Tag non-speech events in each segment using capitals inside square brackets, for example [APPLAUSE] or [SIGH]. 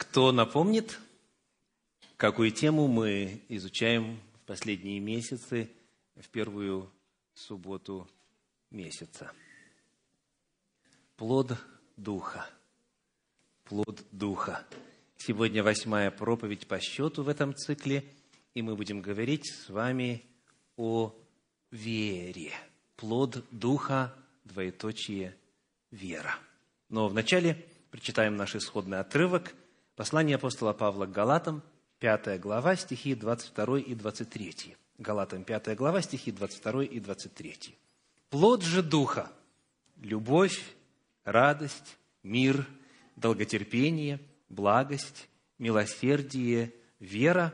Кто напомнит, какую тему мы изучаем в последние месяцы, в первую субботу месяца? Плод Духа. Плод Духа. Сегодня восьмая проповедь по счету в этом цикле, и мы будем говорить с вами о вере. Плод Духа, двоеточие, вера. Но вначале прочитаем наш исходный отрывок – Послание апостола Павла к Галатам, 5 глава, стихи 22 и 23. Галатам, 5 глава, стихи 22 и 23. «Плод же Духа – любовь, радость, мир, долготерпение, благость, милосердие, вера,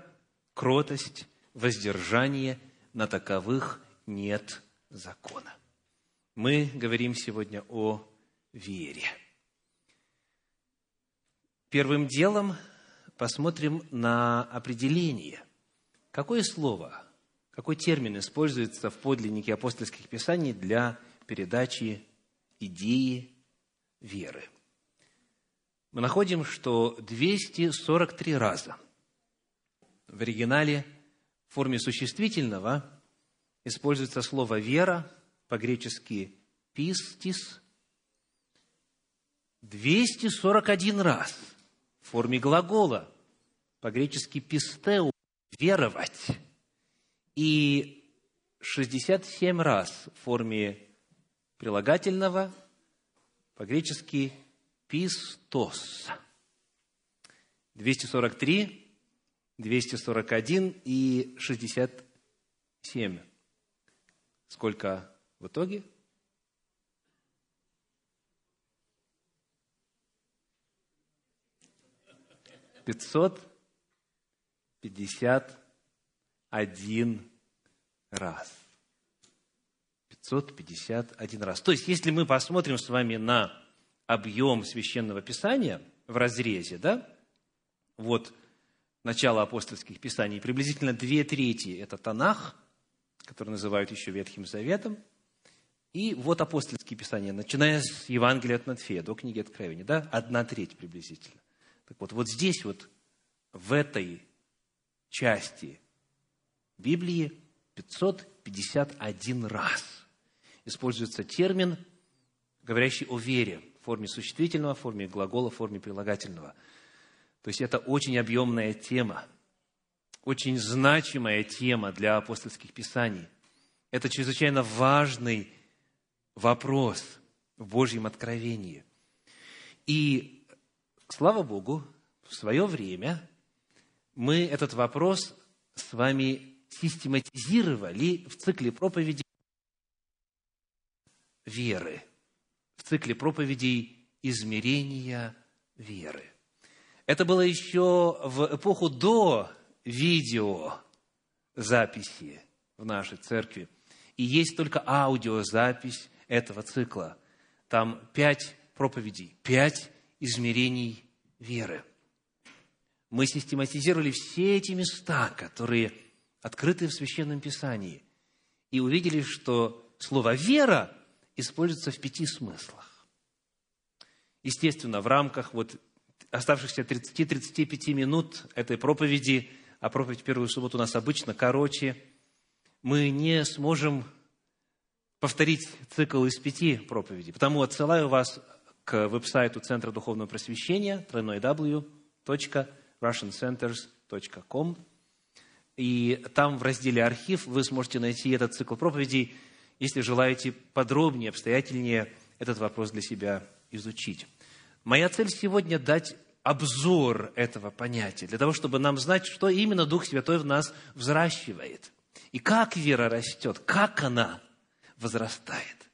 кротость, воздержание, на таковых нет закона». Мы говорим сегодня о вере – Первым делом посмотрим на определение. Какое слово, какой термин используется в подлиннике апостольских писаний для передачи идеи веры? Мы находим, что 243 раза в оригинале в форме существительного используется слово «вера», по-гречески «пистис», 241 раз – форме глагола, по-гречески «пистеу» – «веровать», и 67 раз в форме прилагательного, по-гречески «пистос». 243, 241 и 67. Сколько в итоге? 551 раз. 551 раз. То есть, если мы посмотрим с вами на объем священного писания в разрезе, да, вот начало апостольских писаний, приблизительно две трети – это Танах, который называют еще Ветхим Заветом, и вот апостольские писания, начиная с Евангелия от Матфея до книги Откровения, да, одна треть приблизительно. Так вот, вот здесь вот, в этой части Библии 551 раз используется термин, говорящий о вере в форме существительного, в форме глагола, в форме прилагательного. То есть это очень объемная тема, очень значимая тема для апостольских писаний. Это чрезвычайно важный вопрос в Божьем откровении. И Слава Богу, в свое время мы этот вопрос с вами систематизировали в цикле проповедей веры, в цикле проповедей измерения веры. Это было еще в эпоху до видео записи в нашей церкви. И есть только аудиозапись этого цикла. Там пять проповедей, пять измерений веры. Мы систематизировали все эти места, которые открыты в Священном Писании, и увидели, что слово «вера» используется в пяти смыслах. Естественно, в рамках вот оставшихся 30-35 минут этой проповеди, а проповедь в первую субботу у нас обычно короче, мы не сможем повторить цикл из пяти проповедей. Потому отсылаю вас к веб-сайту Центра Духовного Просвещения www.russiancenters.com. И там в разделе «Архив» вы сможете найти этот цикл проповедей, если желаете подробнее, обстоятельнее этот вопрос для себя изучить. Моя цель сегодня дать обзор этого понятия, для того, чтобы нам знать, что именно Дух Святой в нас взращивает. И как вера растет, как она возрастает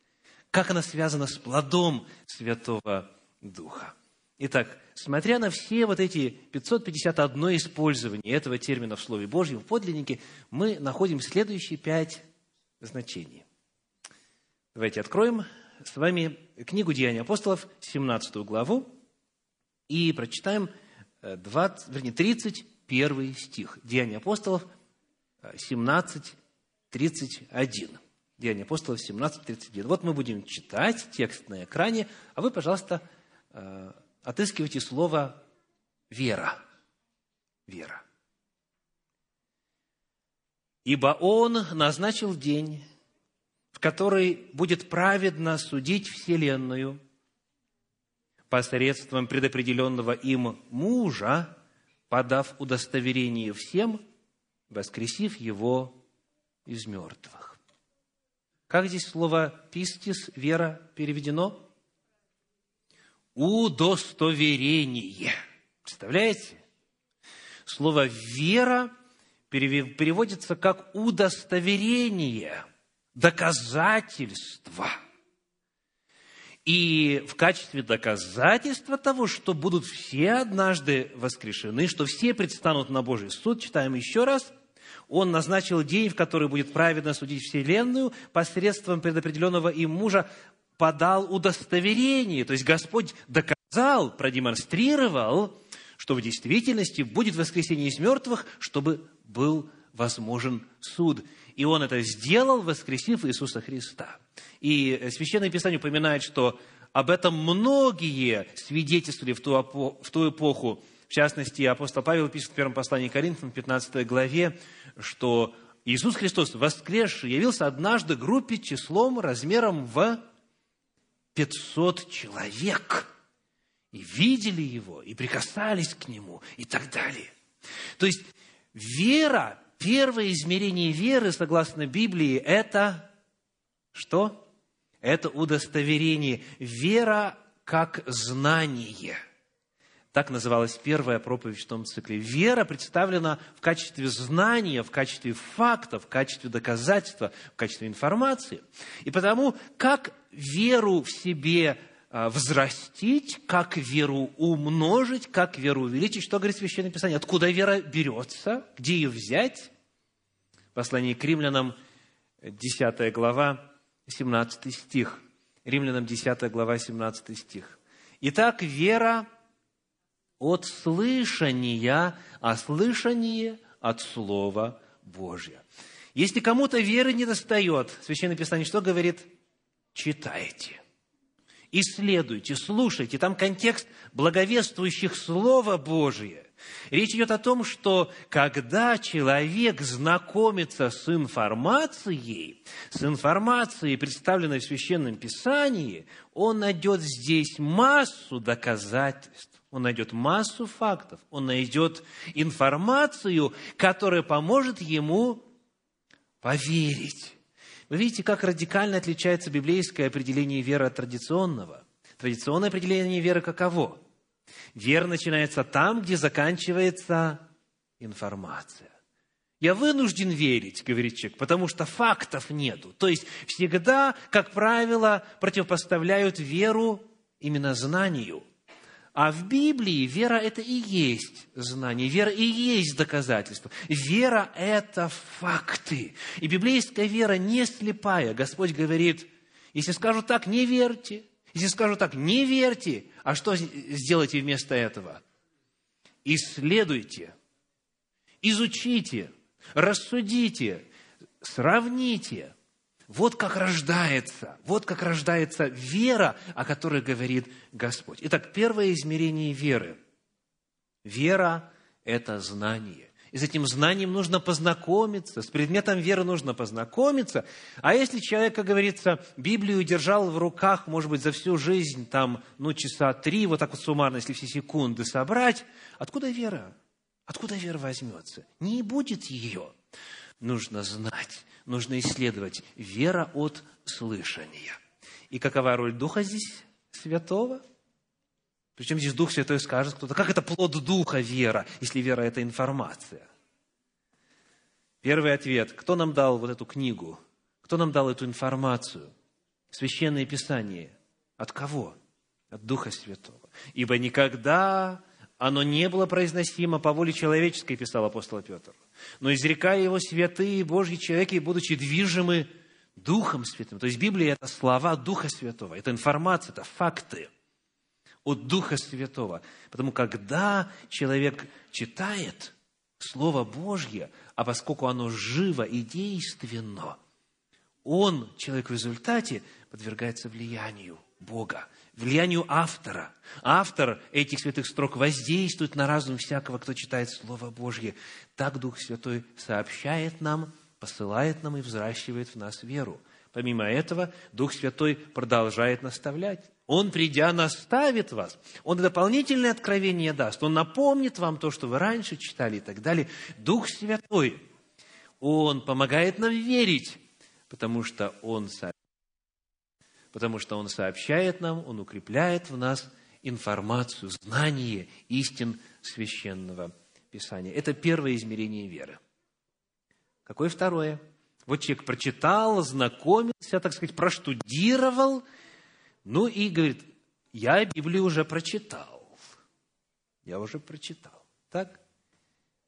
как она связана с плодом Святого Духа. Итак, смотря на все вот эти 551 использование этого термина в Слове Божьем, в подлиннике, мы находим следующие пять значений. Давайте откроем с вами книгу Деяний апостолов, 17 главу, и прочитаем 20, э, вернее, 31 стих. Деяния апостолов, 17, 31. Деяния апостолов 17.31. Вот мы будем читать текст на экране, а вы, пожалуйста, э, отыскивайте слово вера. Вера. Ибо Он назначил день, в который будет праведно судить Вселенную посредством предопределенного им мужа, подав удостоверение всем, воскресив его из мертвых. Как здесь слово «пистис», «вера» переведено? Удостоверение. Представляете? Слово «вера» переводится как удостоверение, доказательство. И в качестве доказательства того, что будут все однажды воскрешены, что все предстанут на Божий суд, читаем еще раз, он назначил день, в который будет праведно судить Вселенную, посредством предопределенного им мужа подал удостоверение. То есть Господь доказал, продемонстрировал, что в действительности будет воскресение из мертвых, чтобы был возможен суд. И Он это сделал, воскресив Иисуса Христа. И Священное Писание упоминает, что об этом многие свидетельствовали в ту, в ту эпоху. В частности, апостол Павел пишет в первом послании Коринфянам, 15 главе, что Иисус Христос, воскресший, явился однажды группе числом размером в 500 человек. И видели Его, и прикасались к Нему, и так далее. То есть, вера, первое измерение веры, согласно Библии, это что? Это удостоверение. Вера как знание – так называлась первая проповедь в том цикле. Вера представлена в качестве знания, в качестве фактов, в качестве доказательства, в качестве информации. И потому, как веру в себе а, взрастить, как веру умножить, как веру увеличить. Что говорит Священное Писание? Откуда вера берется? Где ее взять? Послание к римлянам, 10 глава, 17 стих. Римлянам 10 глава, 17 стих. Итак, вера от слышания, а слышание от Слова Божьего. Если кому-то веры не достает, Священное Писание что говорит? Читайте, исследуйте, слушайте. Там контекст благовествующих Слова Божие. Речь идет о том, что когда человек знакомится с информацией, с информацией, представленной в Священном Писании, он найдет здесь массу доказательств он найдет массу фактов, он найдет информацию, которая поможет ему поверить. Вы видите, как радикально отличается библейское определение веры от традиционного. Традиционное определение веры каково? Вера начинается там, где заканчивается информация. Я вынужден верить, говорит человек, потому что фактов нету. То есть всегда, как правило, противопоставляют веру именно знанию – а в Библии вера – это и есть знание, вера и есть доказательство. Вера – это факты. И библейская вера не слепая. Господь говорит, если скажу так, не верьте. Если скажу так, не верьте. А что сделайте вместо этого? Исследуйте, изучите, рассудите, сравните – вот как рождается, вот как рождается вера, о которой говорит Господь. Итак, первое измерение веры. Вера – это знание. И с этим знанием нужно познакомиться, с предметом веры нужно познакомиться. А если человек, как говорится, Библию держал в руках, может быть, за всю жизнь, там, ну, часа три, вот так вот суммарно, если все секунды собрать, откуда вера? Откуда вера возьмется? Не будет ее. Нужно знать нужно исследовать. Вера от слышания. И какова роль Духа здесь Святого? Причем здесь Дух Святой скажет кто-то, как это плод Духа вера, если вера – это информация? Первый ответ. Кто нам дал вот эту книгу? Кто нам дал эту информацию? Священное Писание. От кого? От Духа Святого. Ибо никогда оно не было произносимо по воле человеческой, писал апостол Петр но изрекая его святые Божьи человеки, будучи движимы Духом Святым. То есть Библия – это слова Духа Святого, это информация, это факты от Духа Святого. Потому когда человек читает Слово Божье, а поскольку оно живо и действенно, он, человек в результате, подвергается влиянию Бога, влиянию автора. Автор этих святых строк воздействует на разум всякого, кто читает Слово Божье. Так Дух Святой сообщает нам, посылает нам и взращивает в нас веру. Помимо этого, Дух Святой продолжает наставлять. Он, придя, наставит вас. Он дополнительное откровение даст. Он напомнит вам то, что вы раньше читали и так далее. Дух Святой, Он помогает нам верить, потому что Он, потому что Он сообщает нам, Он укрепляет в нас информацию, знание истин Священного Писания. Это первое измерение веры. Какое второе? Вот человек прочитал, знакомился, так сказать, проштудировал, ну и говорит, я Библию уже прочитал. Я уже прочитал. Так?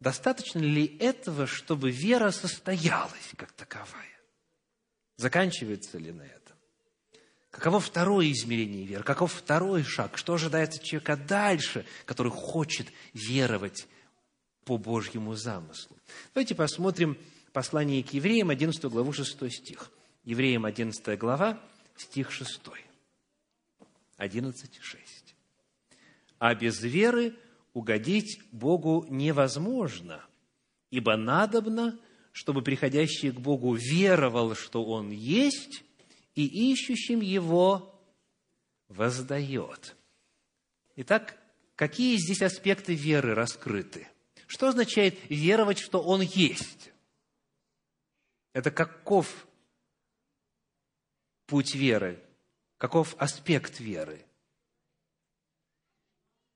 Достаточно ли этого, чтобы вера состоялась как таковая? Заканчивается ли на этом? Каково второе измерение веры? Каков второй шаг? Что ожидает человека дальше, который хочет веровать по Божьему замыслу? Давайте посмотрим послание к евреям, 11 главу, 6 стих. Евреям 11 глава, стих 6. 11, 6. А без веры угодить Богу невозможно, ибо надобно, чтобы приходящий к Богу веровал, что Он есть, и ищущим Его воздает. Итак, какие здесь аспекты веры раскрыты? Что означает веровать, что Он есть? Это каков путь веры? Каков аспект веры?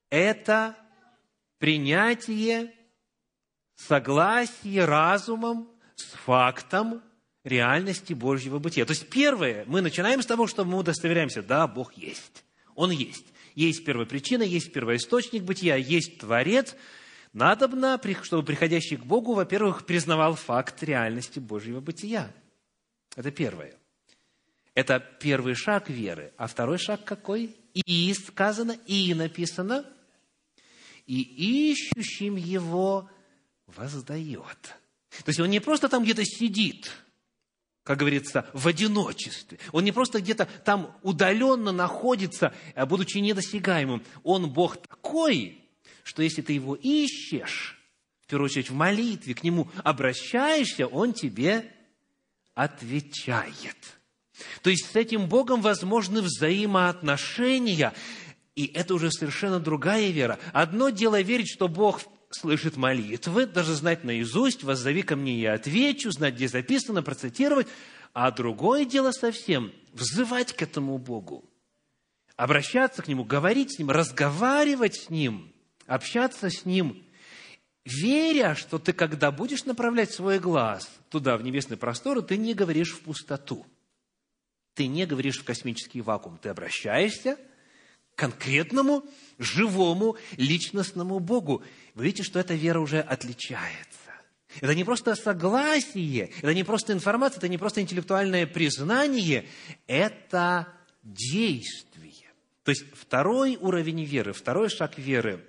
Это принятие, согласие разумом с фактом реальности Божьего бытия. То есть первое, мы начинаем с того, что мы удостоверяемся, да, Бог есть. Он есть. Есть первопричина, есть первоисточник бытия, есть Творец – Надобно, чтобы приходящий к Богу, во-первых, признавал факт реальности Божьего бытия. Это первое. Это первый шаг веры. А второй шаг какой? И сказано, и написано, и ищущим его воздает. То есть он не просто там где-то сидит, как говорится, в одиночестве. Он не просто где-то там удаленно находится, а будучи недосягаемым. Он Бог такой, что если ты его ищешь, в первую очередь в молитве, к нему обращаешься, он тебе отвечает. То есть с этим Богом возможны взаимоотношения, и это уже совершенно другая вера. Одно дело верить, что Бог слышит молитвы, даже знать наизусть, воззови ко мне, я отвечу, знать, где записано, процитировать. А другое дело совсем – взывать к этому Богу, обращаться к Нему, говорить с Ним, разговаривать с Ним – общаться с Ним, веря, что ты, когда будешь направлять свой глаз туда, в небесный простор, ты не говоришь в пустоту. Ты не говоришь в космический вакуум. Ты обращаешься конкретному, живому, личностному Богу. Вы видите, что эта вера уже отличается. Это не просто согласие, это не просто информация, это не просто интеллектуальное признание, это действие. То есть второй уровень веры, второй шаг веры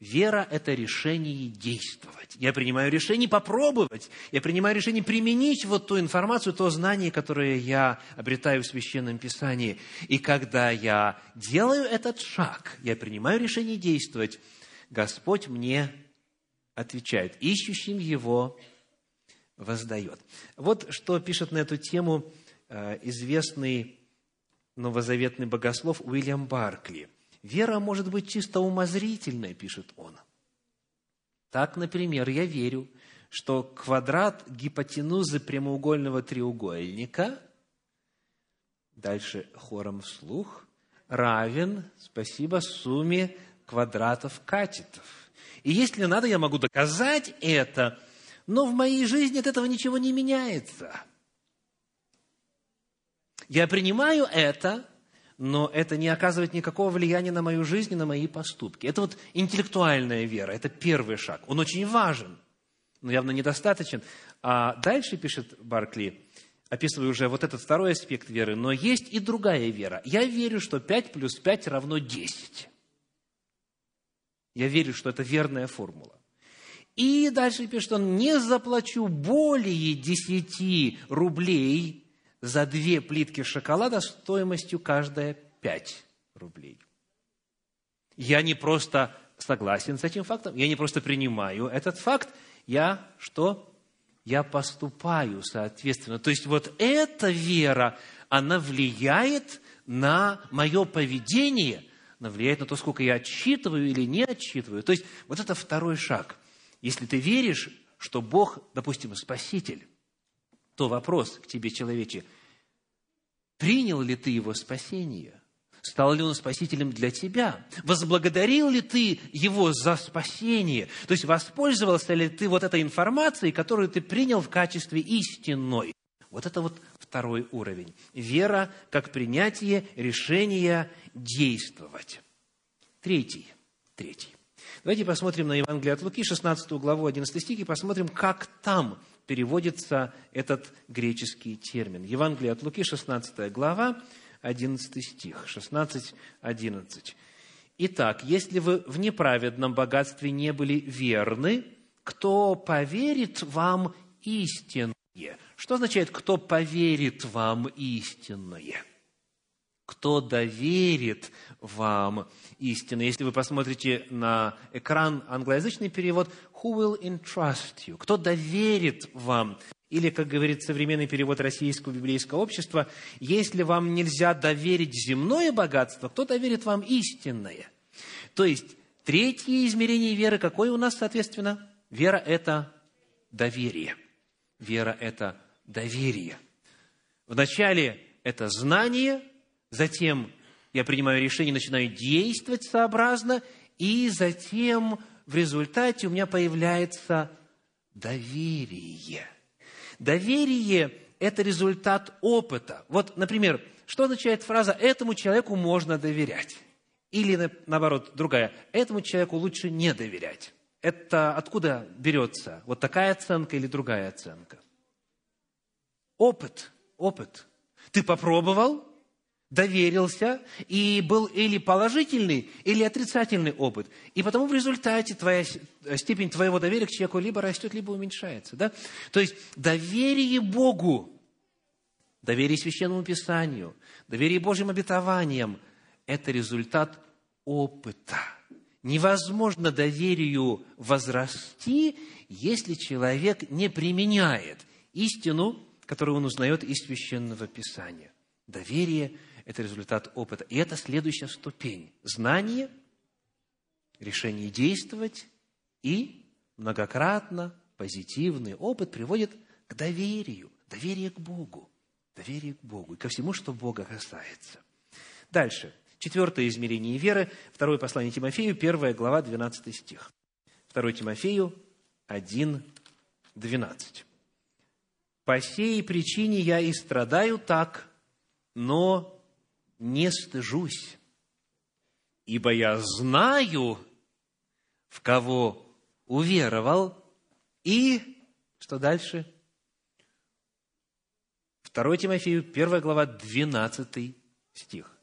Вера – это решение действовать. Я принимаю решение попробовать. Я принимаю решение применить вот ту информацию, то знание, которое я обретаю в Священном Писании. И когда я делаю этот шаг, я принимаю решение действовать, Господь мне отвечает. Ищущим Его воздает. Вот что пишет на эту тему э, известный новозаветный богослов Уильям Баркли – Вера может быть чисто умозрительной, пишет он. Так, например, я верю, что квадрат гипотенузы прямоугольного треугольника, дальше хором вслух, равен, спасибо, сумме квадратов катетов. И если надо, я могу доказать это, но в моей жизни от этого ничего не меняется. Я принимаю это, но это не оказывает никакого влияния на мою жизнь и на мои поступки. Это вот интеллектуальная вера, это первый шаг. Он очень важен, но явно недостаточен. А дальше пишет Баркли, описывая уже вот этот второй аспект веры, но есть и другая вера. Я верю, что 5 плюс 5 равно 10. Я верю, что это верная формула. И дальше пишет он, не заплачу более 10 рублей за две плитки шоколада стоимостью каждая пять рублей. Я не просто согласен с этим фактом, я не просто принимаю этот факт, я что? Я поступаю соответственно. То есть вот эта вера, она влияет на мое поведение, она влияет на то, сколько я отчитываю или не отчитываю. То есть вот это второй шаг. Если ты веришь, что Бог, допустим, Спаситель, то вопрос к тебе, человече, принял ли ты Его спасение? Стал ли он спасителем для тебя? Возблагодарил ли ты его за спасение? То есть воспользовался ли ты вот этой информацией, которую ты принял в качестве истинной? Вот это вот второй уровень. Вера как принятие решения действовать. Третий. Третий. Давайте посмотрим на Евангелие от Луки, 16 главу, 11 стих, и посмотрим, как там переводится этот греческий термин. Евангелие от Луки, 16 глава, 11 стих, 16, 11. Итак, если вы в неправедном богатстве не были верны, кто поверит вам истинное? Что означает, кто поверит вам истинное? Кто доверит вам истину? Если вы посмотрите на экран англоязычный перевод, who will entrust you? Кто доверит вам? Или, как говорит современный перевод Российского библейского общества, если вам нельзя доверить земное богатство, кто доверит вам истинное? То есть, третье измерение веры, какое у нас, соответственно? Вера – это доверие. Вера – это доверие. Вначале это знание, затем я принимаю решение, начинаю действовать сообразно, и затем в результате у меня появляется доверие – Доверие – это результат опыта. Вот, например, что означает фраза «этому человеку можно доверять»? Или, наоборот, другая «этому человеку лучше не доверять». Это откуда берется? Вот такая оценка или другая оценка? Опыт. Опыт. Ты попробовал, доверился, и был или положительный, или отрицательный опыт. И потому в результате твоя, степень твоего доверия к человеку либо растет, либо уменьшается. Да? То есть доверие Богу, доверие Священному Писанию, доверие Божьим обетованиям – это результат опыта. Невозможно доверию возрасти, если человек не применяет истину, которую он узнает из Священного Писания. Доверие – это результат опыта. И это следующая ступень. Знание, решение действовать и многократно позитивный опыт приводит к доверию, доверие к Богу, доверие к Богу и ко всему, что Бога касается. Дальше. Четвертое измерение веры. Второе послание Тимофею, первая глава, 12 стих. Второе Тимофею 1, 12. «По сей причине я и страдаю так, но не стыжусь, ибо я знаю, в кого уверовал, и, что дальше? 2 Тимофею, 1 глава, 12 стих.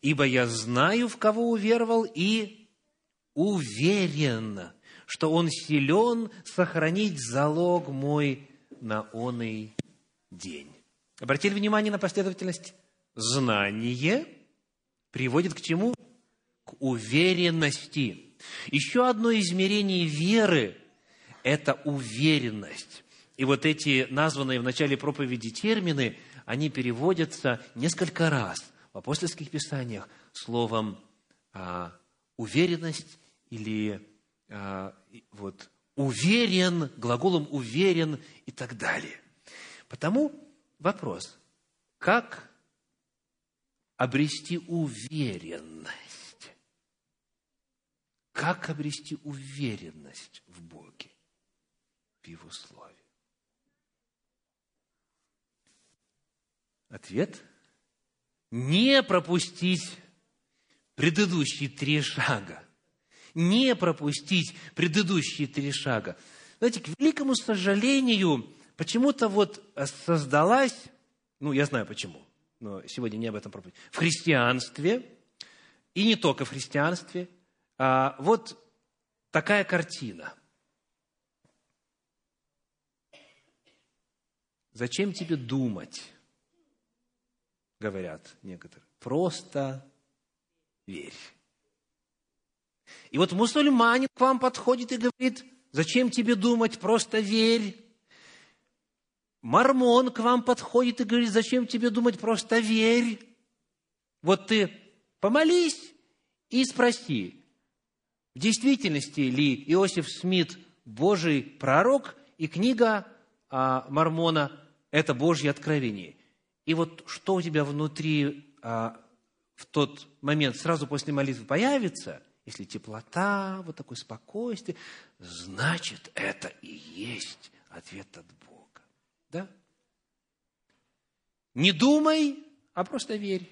«Ибо я знаю, в кого уверовал, и уверен, что он силен сохранить залог мой на оный день». Обратили внимание на последовательность? Знание приводит к чему? К уверенности. Еще одно измерение веры – это уверенность. И вот эти названные в начале проповеди термины, они переводятся несколько раз в апостольских писаниях словом а, уверенность или а, вот, уверен, глаголом уверен и так далее. Потому вопрос, как обрести уверенность. Как обрести уверенность в Боге, в Его Слове? Ответ – не пропустить предыдущие три шага. Не пропустить предыдущие три шага. Знаете, к великому сожалению, почему-то вот создалась, ну, я знаю почему, но сегодня не об этом проповедь, в христианстве, и не только в христианстве, а вот такая картина. Зачем тебе думать, говорят некоторые, просто верь. И вот мусульманин к вам подходит и говорит, зачем тебе думать, просто верь. Мормон к вам подходит и говорит, зачем тебе думать, просто верь. Вот ты помолись и спроси, в действительности ли Иосиф Смит Божий пророк и книга а, Мормона – это Божье откровение. И вот что у тебя внутри а, в тот момент, сразу после молитвы появится, если теплота, вот такое спокойствие, значит, это и есть ответ от Бога. Да? Не думай, а просто верь.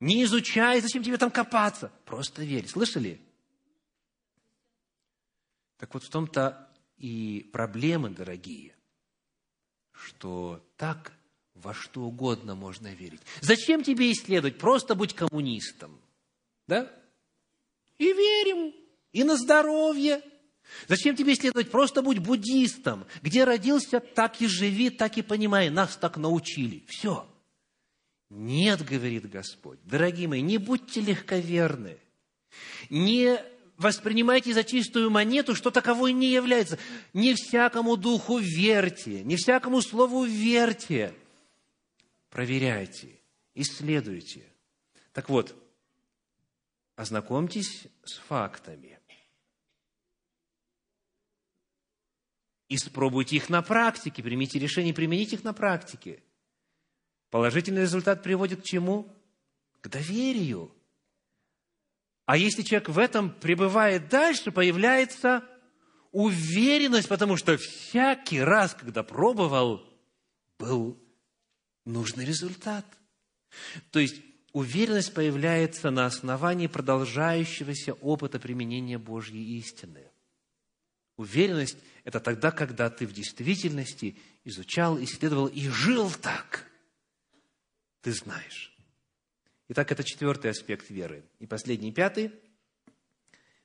Не изучай, зачем тебе там копаться? Просто верь. Слышали? Так вот в том-то и проблемы, дорогие, что так во что угодно можно верить. Зачем тебе исследовать? Просто будь коммунистом. Да? И верим. И на здоровье. Зачем тебе исследовать? Просто будь буддистом. Где родился, так и живи, так и понимай. Нас так научили. Все. Нет, говорит Господь. Дорогие мои, не будьте легковерны. Не воспринимайте за чистую монету, что таковой не является. Не всякому духу верьте, не всякому слову верьте. Проверяйте, исследуйте. Так вот, ознакомьтесь с фактами. Испробуйте их на практике, примите решение применить их на практике. Положительный результат приводит к чему? К доверию – а если человек в этом пребывает дальше, появляется уверенность, потому что всякий раз, когда пробовал, был нужный результат. То есть уверенность появляется на основании продолжающегося опыта применения Божьей истины. Уверенность – это тогда, когда ты в действительности изучал, исследовал и жил так. Ты знаешь. Итак, это четвертый аспект веры. И последний, пятый.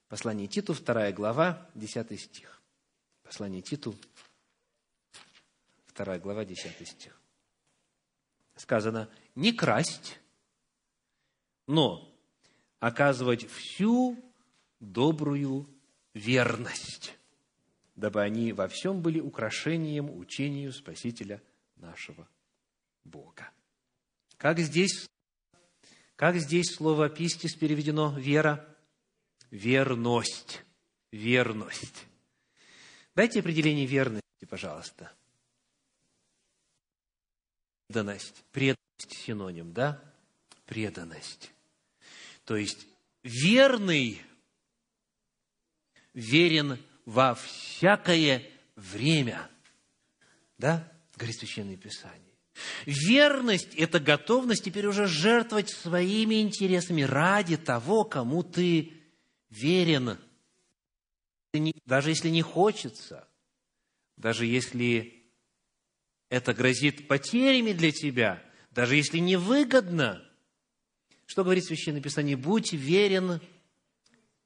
Послание Титу, вторая глава, десятый стих. Послание Титу, вторая глава, десятый стих. Сказано, не красть, но оказывать всю добрую верность, дабы они во всем были украшением учению Спасителя нашего Бога. Как здесь как здесь слово «пистис» переведено «вера»? Верность. Верность. Дайте определение верности, пожалуйста. Преданность. Преданность синоним, да? Преданность. То есть верный верен во всякое время. Да? Говорит Священное Писание. Верность – это готовность теперь уже жертвовать своими интересами ради того, кому ты верен. Даже если не хочется, даже если это грозит потерями для тебя, даже если невыгодно. Что говорит Священное Писание? Будь верен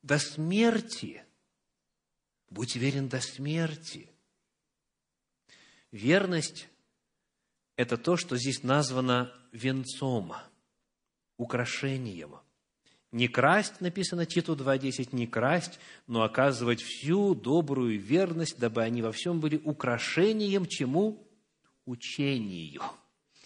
до смерти. Будь верен до смерти. Верность это то, что здесь названо венцом, украшением. Не красть, написано Титу 2.10, не красть, но оказывать всю добрую верность, дабы они во всем были украшением чему? Учению.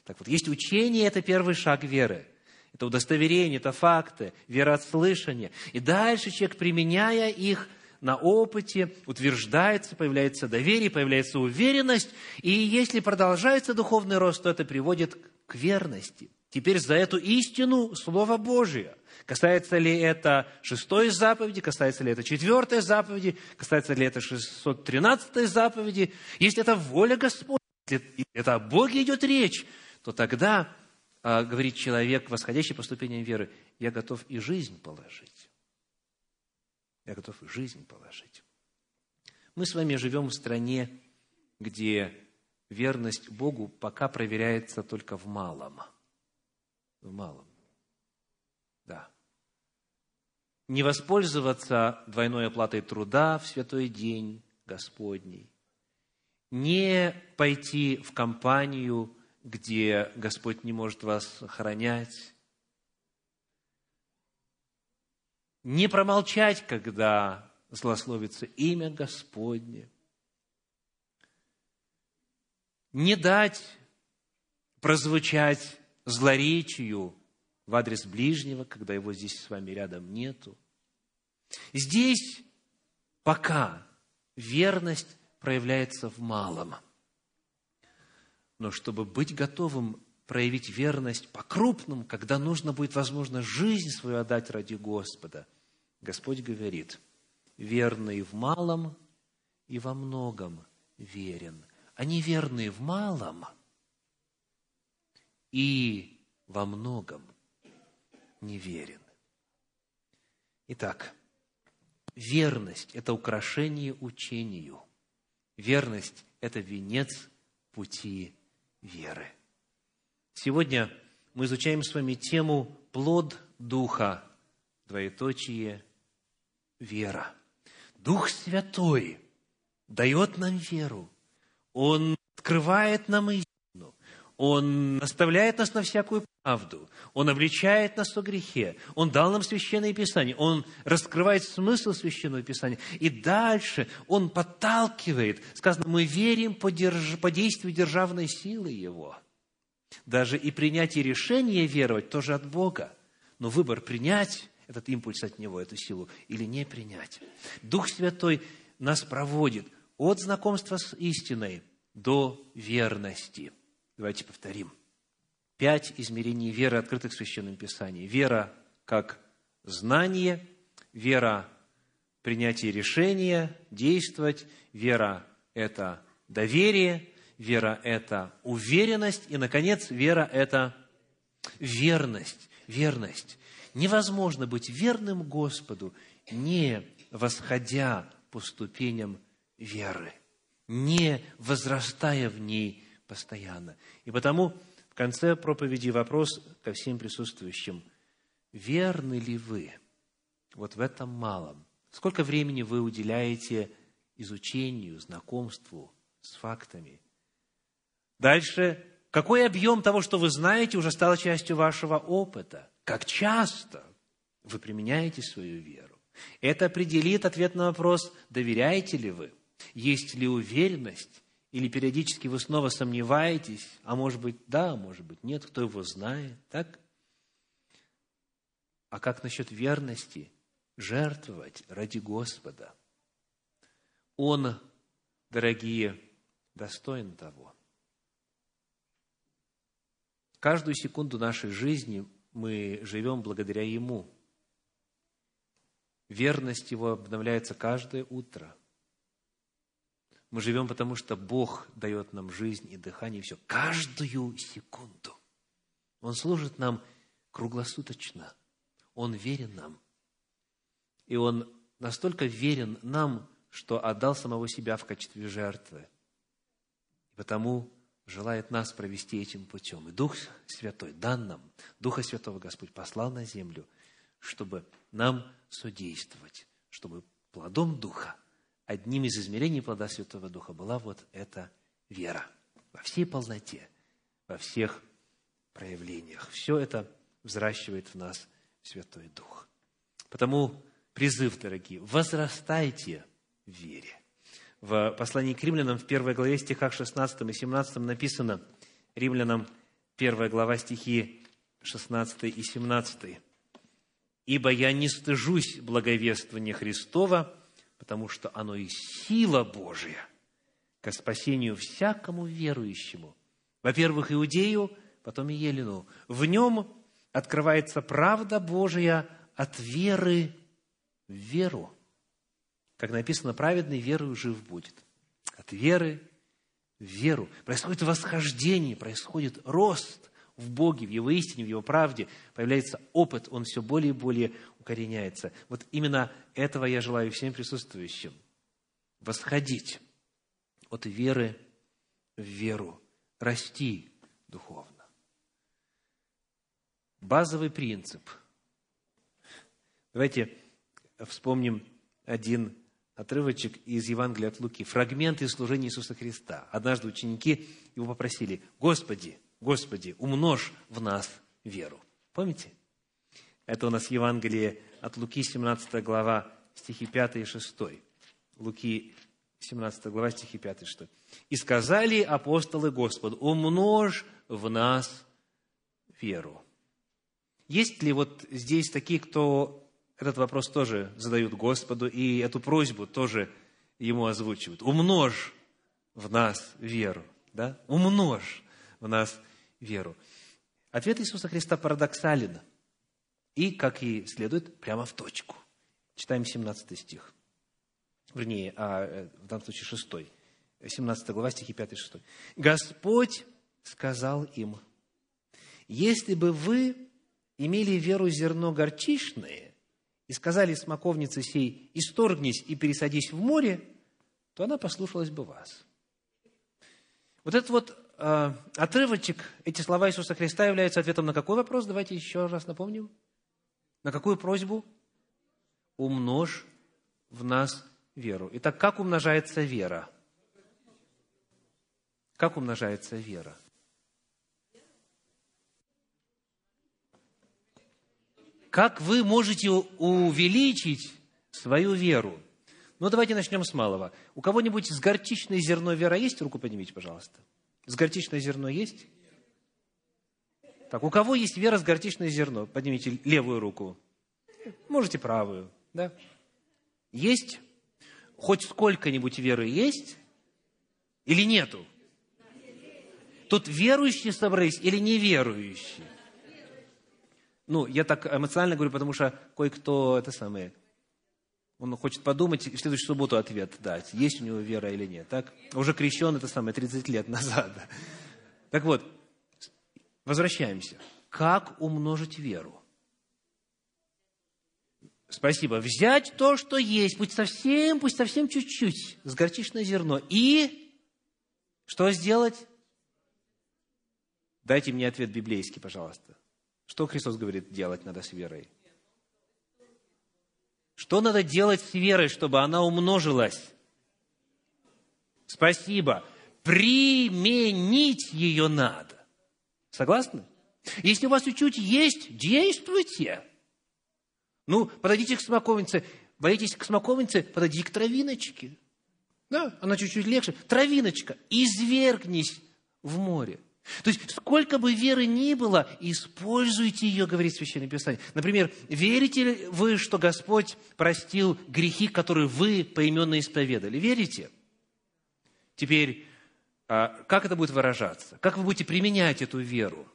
Так вот, есть учение – это первый шаг веры. Это удостоверение, это факты, вера от слышания. И дальше человек, применяя их – на опыте утверждается, появляется доверие, появляется уверенность. И если продолжается духовный рост, то это приводит к верности. Теперь за эту истину Слово Божие. Касается ли это шестой заповеди, касается ли это четвертой заповеди, касается ли это 613 заповеди. Если это воля Господня, если это о Боге идет речь, то тогда, а, говорит человек, восходящий по ступеням веры, я готов и жизнь положить. Я готов жизнь положить. Мы с вами живем в стране, где верность Богу пока проверяется только в малом. В малом. Да. Не воспользоваться двойной оплатой труда в святой день Господний. Не пойти в компанию, где Господь не может вас охранять не промолчать, когда злословится имя Господне, не дать прозвучать злоречию в адрес ближнего, когда его здесь с вами рядом нету. Здесь пока верность проявляется в малом. Но чтобы быть готовым проявить верность по-крупному, когда нужно будет, возможно, жизнь свою отдать ради Господа, Господь говорит, верный в малом и во многом верен. А неверные в малом и во многом неверен. Итак, верность – это украшение учению. Верность – это венец пути веры. Сегодня мы изучаем с вами тему «Плод Духа», двоеточие «Вера». Дух Святой дает нам веру. Он открывает нам истину. Он наставляет нас на всякую правду. Он обличает нас о грехе. Он дал нам Священное Писание. Он раскрывает смысл Священного Писания. И дальше Он подталкивает. Сказано, мы верим по, держ... по действию державной силы Его. Даже и принятие решения веровать тоже от Бога. Но выбор принять этот импульс от Него, эту силу, или не принять. Дух Святой нас проводит от знакомства с истиной до верности. Давайте повторим. Пять измерений веры, открытых в Священном Писании. Вера как знание, вера – принятие решения, действовать, вера – это доверие, вера – это уверенность, и, наконец, вера – это верность. Верность. Невозможно быть верным Господу, не восходя по ступеням веры, не возрастая в ней постоянно. И потому в конце проповеди вопрос ко всем присутствующим. Верны ли вы вот в этом малом? Сколько времени вы уделяете изучению, знакомству с фактами? Дальше, какой объем того, что вы знаете, уже стало частью вашего опыта? Как часто вы применяете свою веру? Это определит ответ на вопрос, доверяете ли вы, есть ли уверенность, или периодически вы снова сомневаетесь, а может быть да, а может быть нет, кто его знает, так? А как насчет верности? Жертвовать ради Господа. Он, дорогие, достоин того. Каждую секунду нашей жизни мы живем благодаря Ему. Верность Его обновляется каждое утро. Мы живем, потому что Бог дает нам жизнь и дыхание, и все, каждую секунду. Он служит нам круглосуточно. Он верен нам. И Он настолько верен нам, что отдал самого себя в качестве жертвы. И потому желает нас провести этим путем. И Дух Святой дан нам, Духа Святого Господь послал на землю, чтобы нам содействовать, чтобы плодом Духа, одним из измерений плода Святого Духа была вот эта вера во всей полноте, во всех проявлениях. Все это взращивает в нас Святой Дух. Потому призыв, дорогие, возрастайте в вере. В послании к римлянам в первой главе стихах 16 и 17 написано, римлянам первая глава стихи 16 и 17. «Ибо я не стыжусь благовествования Христова, потому что оно и сила Божия ко спасению всякому верующему. Во-первых, иудею, потом и елену. В нем открывается правда Божия от веры в веру. Как написано, праведный верою жив будет. От веры в веру. Происходит восхождение, происходит рост в Боге, в Его истине, в Его правде. Появляется опыт, он все более и более укореняется. Вот именно этого я желаю всем присутствующим. Восходить от веры в веру, расти духовно. Базовый принцип. Давайте вспомним один отрывочек из Евангелия от Луки, фрагмент из служения Иисуса Христа. Однажды ученики его попросили, «Господи, Господи, умножь в нас веру». Помните? Это у нас Евангелие от Луки, 17 глава, стихи 5 и 6. Луки, 17 глава, стихи 5 и 6. «И сказали апостолы Господу, умножь в нас веру». Есть ли вот здесь такие, кто этот вопрос тоже задают Господу, и эту просьбу тоже ему озвучивают? Умножь в нас веру. Да? Умножь в нас веру. Ответ Иисуса Христа парадоксален. И, как и следует, прямо в точку. Читаем 17 стих. Вернее, а, э, в данном случае 6. 17 глава, стихи 5 и 6. «Господь сказал им, если бы вы имели веру зерно горчичное и сказали смоковнице сей, исторгнись и пересадись в море, то она послушалась бы вас». Вот этот вот э, отрывочек, эти слова Иисуса Христа являются ответом на какой вопрос? Давайте еще раз напомним. На какую просьбу? Умножь в нас веру. Итак, как умножается вера? Как умножается вера? Как вы можете увеличить свою веру? Ну, давайте начнем с малого. У кого-нибудь с горчичное зерно вера есть? Руку поднимите, пожалуйста. С горчичное зерно есть? Так, у кого есть вера с горчичное зерно? Поднимите левую руку. Можете правую, да? Есть? Хоть сколько-нибудь веры есть? Или нету? Тут верующие собрались или неверующие? Ну, я так эмоционально говорю, потому что кое-кто, это самое, он хочет подумать в следующую субботу ответ дать, есть у него вера или нет. Так? Уже крещен, это самое, 30 лет назад. [LAUGHS] Так вот, возвращаемся. Как умножить веру? Спасибо. Взять то, что есть, пусть совсем, пусть совсем чуть-чуть, с горчичное зерно. И что сделать? Дайте мне ответ библейский, пожалуйста. Что Христос говорит, делать надо с верой? Что надо делать с верой, чтобы она умножилась? Спасибо. Применить ее надо. Согласны? Если у вас чуть-чуть есть, действуйте. Ну, подойдите к смоковнице. Боитесь к смоковнице, подойдите к травиночке. Да, она чуть-чуть легче. Травиночка, извергнись в море. То есть, сколько бы веры ни было, используйте ее, говорит Священное Писание. Например, верите ли вы, что Господь простил грехи, которые вы поименно исповедали? Верите? Теперь, а, как это будет выражаться? Как вы будете применять эту веру?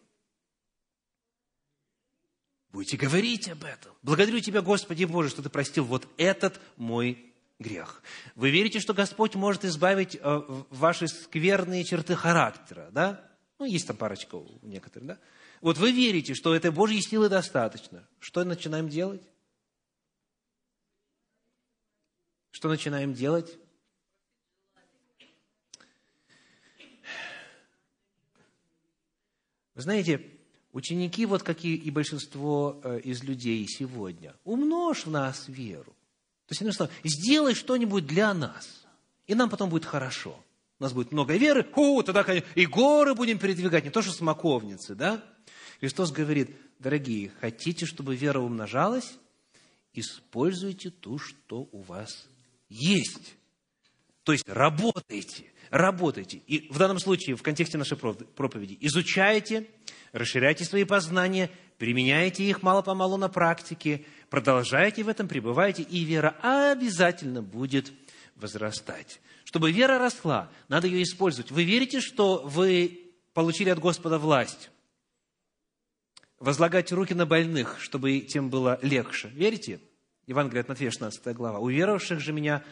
Будете говорить об этом. Благодарю Тебя, Господи Боже, что Ты простил вот этот мой грех. Вы верите, что Господь может избавить э, ваши скверные черты характера, да? Ну, есть там парочка у некоторых, да? Вот вы верите, что этой Божьей силы достаточно. Что начинаем делать? Что начинаем делать? Вы знаете, Ученики, вот как и большинство э, из людей сегодня, умножь в нас веру. То есть, иными словами, сделай что-нибудь для нас, и нам потом будет хорошо. У нас будет много веры, о, тогда и горы будем передвигать, не то что смоковницы, да? Христос говорит, дорогие, хотите, чтобы вера умножалась? Используйте то, что у вас есть. То есть работайте, работайте. И в данном случае, в контексте нашей проповеди, изучайте, расширяйте свои познания, применяйте их мало-помалу на практике, продолжайте в этом, пребывайте, и вера обязательно будет возрастать. Чтобы вера росла, надо ее использовать. Вы верите, что вы получили от Господа власть? Возлагать руки на больных, чтобы тем было легче. Верите? Евангелие от Матфея, 16 глава. «Уверовавших же меня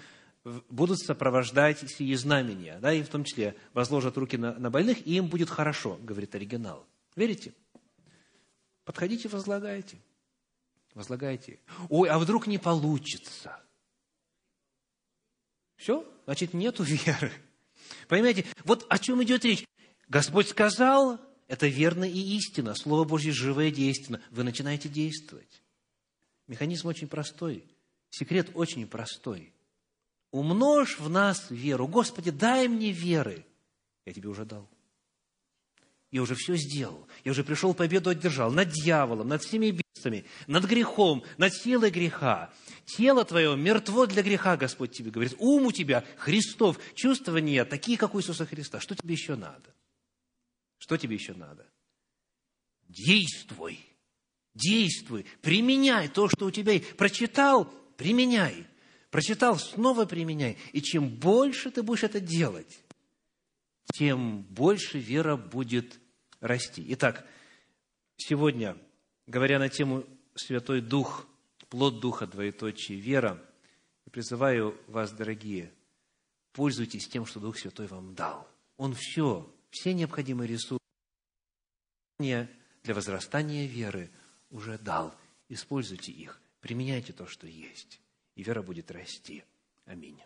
будут сопровождать сие знамения». Да, и в том числе возложат руки на, на больных, и им будет хорошо, говорит оригинал. Верите? Подходите, возлагайте. Возлагайте. Ой, а вдруг не получится? Все, значит, нету веры. Понимаете, вот о чем идет речь. Господь сказал, это верно и истина. Слово Божье живое действенно. Вы начинаете действовать. Механизм очень простой. Секрет очень простой. Умножь в нас веру. Господи, дай мне веры. Я тебе уже дал. Я уже все сделал. Я уже пришел, победу одержал над дьяволом, над всеми преимуществами над грехом, над силой греха. Тело твое мертво для греха, Господь тебе говорит. Ум у тебя Христов, чувствования такие, как у Иисуса Христа. Что тебе еще надо? Что тебе еще надо? Действуй. Действуй. Применяй то, что у тебя есть. Прочитал, применяй. Прочитал, снова применяй. И чем больше ты будешь это делать, тем больше вера будет расти. Итак, сегодня, говоря на тему Святой Дух, плод Духа, двоеточие, вера, призываю вас, дорогие, пользуйтесь тем, что Дух Святой вам дал. Он все, все необходимые ресурсы для возрастания веры уже дал. Используйте их, применяйте то, что есть, и вера будет расти. Аминь.